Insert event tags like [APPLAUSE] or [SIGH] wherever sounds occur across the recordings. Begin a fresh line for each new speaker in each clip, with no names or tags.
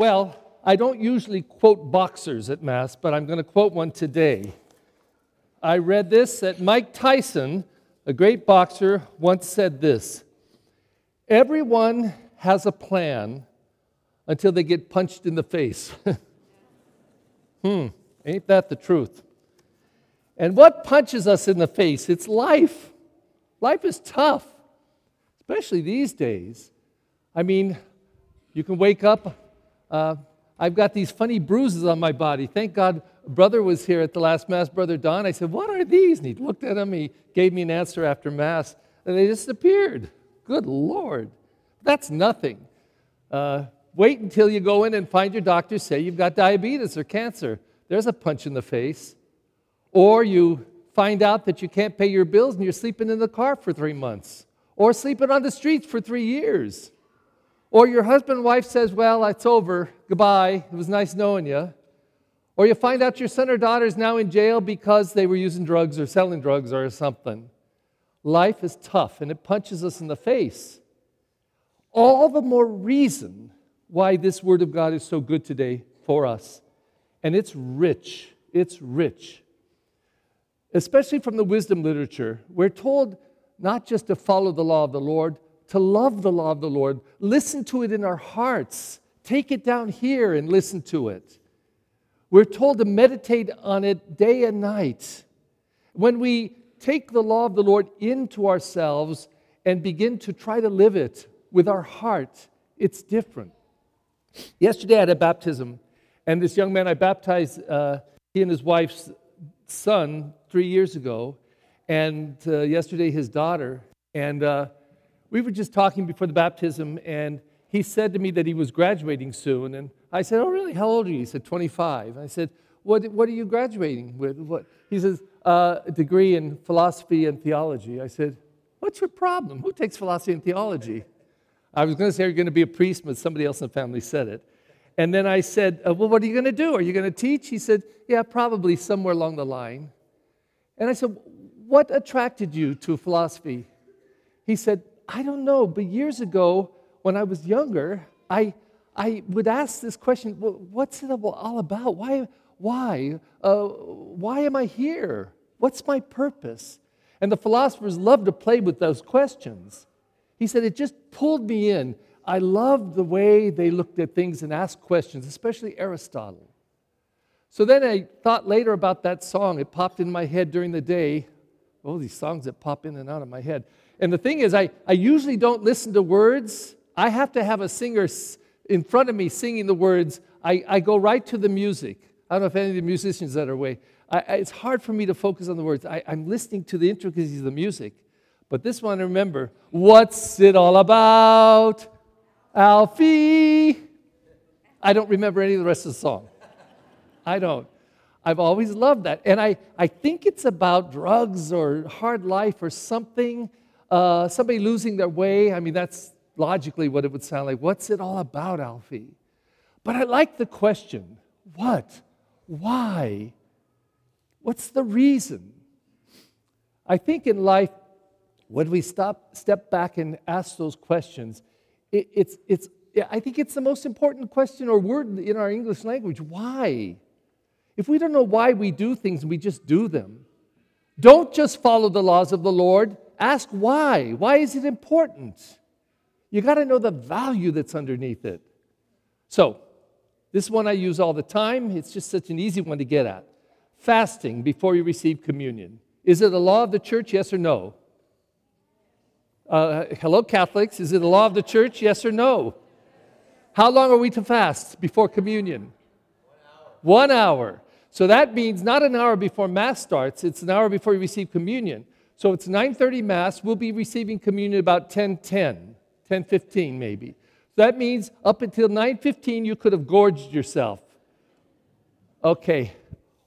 Well, I don't usually quote boxers at Mass, but I'm going to quote one today. I read this that Mike Tyson, a great boxer, once said this Everyone has a plan until they get punched in the face. [LAUGHS] hmm, ain't that the truth? And what punches us in the face? It's life. Life is tough, especially these days. I mean, you can wake up. Uh, I've got these funny bruises on my body. Thank God, brother was here at the last Mass, Brother Don. I said, What are these? And he looked at them. He gave me an answer after Mass, and they disappeared. Good Lord. That's nothing. Uh, wait until you go in and find your doctor say you've got diabetes or cancer. There's a punch in the face. Or you find out that you can't pay your bills and you're sleeping in the car for three months, or sleeping on the streets for three years. Or your husband and wife says, Well, it's over. Goodbye. It was nice knowing you. Or you find out your son or daughter is now in jail because they were using drugs or selling drugs or something. Life is tough and it punches us in the face. All the more reason why this Word of God is so good today for us. And it's rich. It's rich. Especially from the wisdom literature, we're told not just to follow the law of the Lord, to love the law of the Lord, listen to it in our hearts, take it down here and listen to it. We're told to meditate on it day and night. When we take the law of the Lord into ourselves and begin to try to live it with our heart, it's different. Yesterday I had a baptism, and this young man I baptized, uh, he and his wife's son three years ago, and uh, yesterday his daughter. And uh, we were just talking before the baptism, and he said to me that he was graduating soon. And I said, Oh, really? How old are you? He said, 25. I said, What, what are you graduating with? What? He says, uh, A degree in philosophy and theology. I said, What's your problem? Who takes philosophy and theology? I was going to say, You're going to be a priest, but somebody else in the family said it. And then I said, uh, Well, what are you going to do? Are you going to teach? He said, Yeah, probably somewhere along the line. And I said, What attracted you to philosophy? He said, I don't know, but years ago, when I was younger, I, I would ask this question well, what's it all about? Why? Why? Uh, why am I here? What's my purpose? And the philosophers love to play with those questions. He said, It just pulled me in. I loved the way they looked at things and asked questions, especially Aristotle. So then I thought later about that song. It popped in my head during the day. Oh, these songs that pop in and out of my head. And the thing is, I, I usually don't listen to words. I have to have a singer in front of me singing the words. I, I go right to the music. I don't know if any of the musicians that are away. I, I, it's hard for me to focus on the words. I, I'm listening to the intricacies of the music. But this one, remember, what's it all about? Alfie. I don't remember any of the rest of the song. I don't. I've always loved that. And I, I think it's about drugs or hard life or something uh, somebody losing their way, I mean, that's logically what it would sound like. What's it all about, Alfie? But I like the question what? Why? What's the reason? I think in life, when we stop, step back and ask those questions, it, it's, it's, I think it's the most important question or word in our English language. Why? If we don't know why we do things, and we just do them. Don't just follow the laws of the Lord, Ask why. Why is it important? You got to know the value that's underneath it. So, this one I use all the time. It's just such an easy one to get at. Fasting before you receive communion. Is it a law of the church, yes or no? Uh, hello, Catholics. Is it a law of the church, yes or no? How long are we to fast before communion? One hour. One hour. So that means not an hour before Mass starts, it's an hour before you receive communion. So it's 9:30 Mass. We'll be receiving communion about 10:10, 10:15 maybe. So that means up until 9:15 you could have gorged yourself. Okay,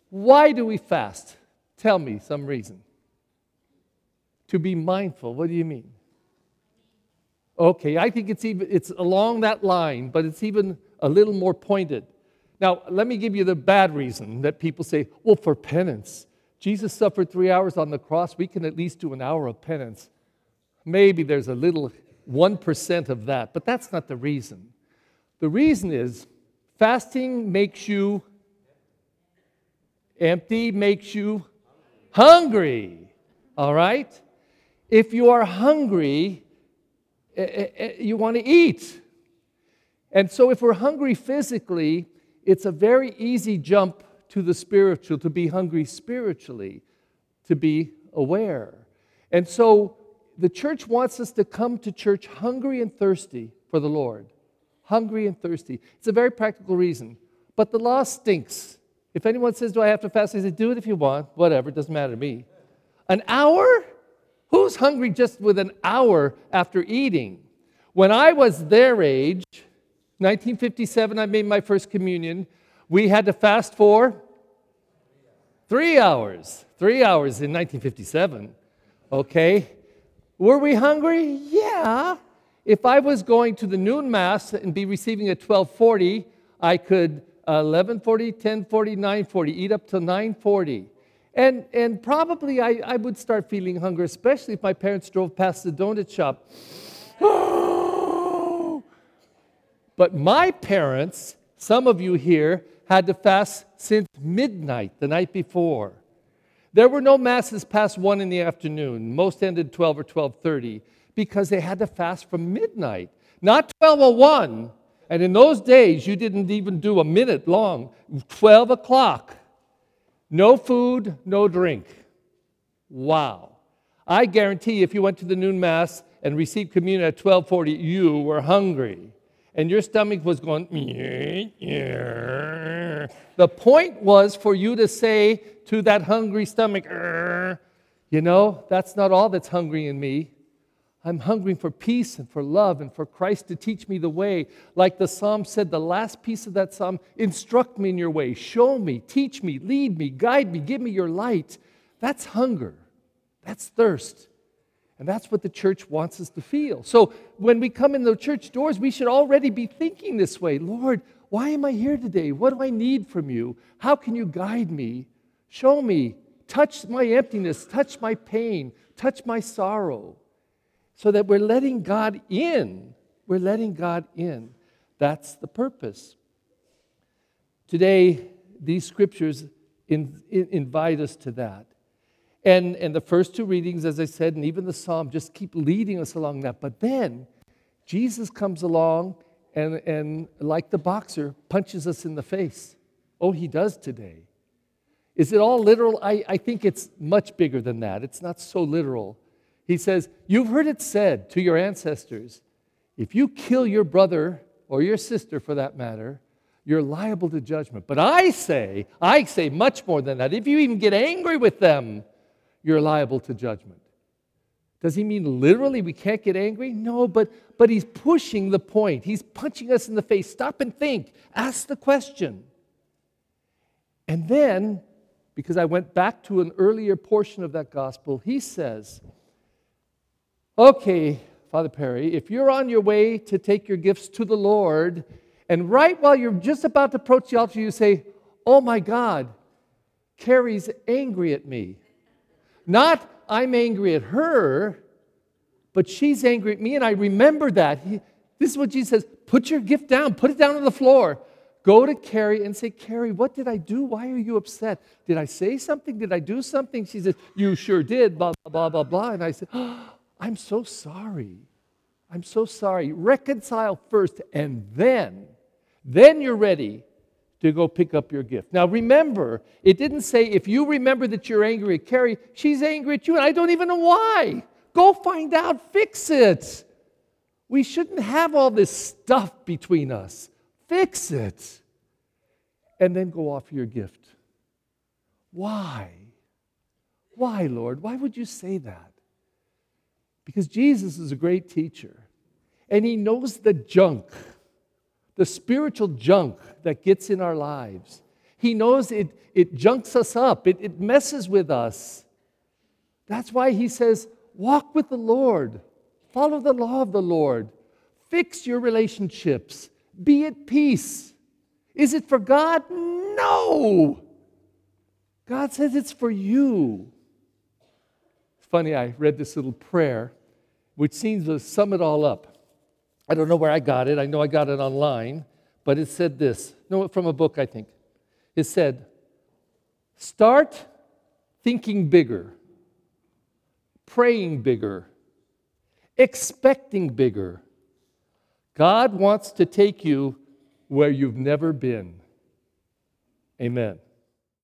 why do we fast? Tell me some reason. To be mindful. What do you mean? Okay, I think it's even it's along that line, but it's even a little more pointed. Now, let me give you the bad reason that people say, well, for penance. Jesus suffered three hours on the cross. We can at least do an hour of penance. Maybe there's a little 1% of that, but that's not the reason. The reason is Fasting makes you empty, makes you hungry. All right? If you are hungry, eh, eh, eh, you want to eat. And so, if we're hungry physically, it's a very easy jump to the spiritual, to be hungry spiritually, to be aware. And so, the church wants us to come to church hungry and thirsty for the Lord. Hungry and thirsty. It's a very practical reason. But the law stinks. If anyone says, Do I have to fast? I say, Do it if you want. Whatever, it doesn't matter to me. An hour? Who's hungry just with an hour after eating? When I was their age, 1957, I made my first communion. We had to fast for three hours. Three hours in 1957. Okay? Were we hungry? Yeah. If I was going to the noon mass and be receiving at 1240, I could uh, 1140, 1040, 940, eat up till 940. And, and probably I, I would start feeling hunger, especially if my parents drove past the donut shop. [SIGHS] Oh, but my parents, some of you here, had to fast since midnight the night before. There were no masses past 1 in the afternoon. Most ended 12 or 12:30 because they had to fast from midnight. Not 1201. And in those days, you didn't even do a minute long. 12 o'clock. No food, no drink. Wow. I guarantee if you went to the noon mass and received communion at 1240, you were hungry. And your stomach was going, the point was for you to say to that hungry stomach, you know, that's not all that's hungry in me. I'm hungering for peace and for love and for Christ to teach me the way. Like the psalm said, the last piece of that psalm instruct me in your way, show me, teach me, lead me, guide me, give me your light. That's hunger, that's thirst. And that's what the church wants us to feel. So when we come in the church doors, we should already be thinking this way Lord, why am I here today? What do I need from you? How can you guide me? Show me. Touch my emptiness, touch my pain, touch my sorrow. So that we're letting God in. We're letting God in. That's the purpose. Today, these scriptures in, in, invite us to that. And, and the first two readings, as I said, and even the psalm just keep leading us along that. But then Jesus comes along and, and like the boxer, punches us in the face. Oh, he does today. Is it all literal? I, I think it's much bigger than that. It's not so literal. He says, You've heard it said to your ancestors, if you kill your brother or your sister for that matter, you're liable to judgment. But I say, I say much more than that. If you even get angry with them, you're liable to judgment. Does he mean literally we can't get angry? No, but, but he's pushing the point. He's punching us in the face. Stop and think. Ask the question. And then, because I went back to an earlier portion of that gospel, he says, Okay, Father Perry, if you're on your way to take your gifts to the Lord, and right while you're just about to approach the altar, you say, Oh my God, Carrie's angry at me. Not, I'm angry at her, but she's angry at me, and I remember that. He, this is what Jesus says put your gift down, put it down on the floor. Go to Carrie and say, Carrie, what did I do? Why are you upset? Did I say something? Did I do something? She says, You sure did, blah, blah, blah, blah, blah. And I said, oh, I'm so sorry. I'm so sorry. Reconcile first, and then, then you're ready to go pick up your gift. Now remember, it didn't say if you remember that you're angry at Carrie, she's angry at you, and I don't even know why. Go find out, fix it. We shouldn't have all this stuff between us. Fix it. And then go offer your gift. Why? Why, Lord? Why would you say that? Because Jesus is a great teacher, and he knows the junk the spiritual junk that gets in our lives. He knows it, it junks us up, it, it messes with us. That's why he says, Walk with the Lord, follow the law of the Lord, fix your relationships, be at peace. Is it for God? No. God says it's for you. Funny, I read this little prayer, which seems to sum it all up. I don't know where I got it. I know I got it online, but it said this no, from a book, I think. It said, Start thinking bigger, praying bigger, expecting bigger. God wants to take you where you've never been. Amen.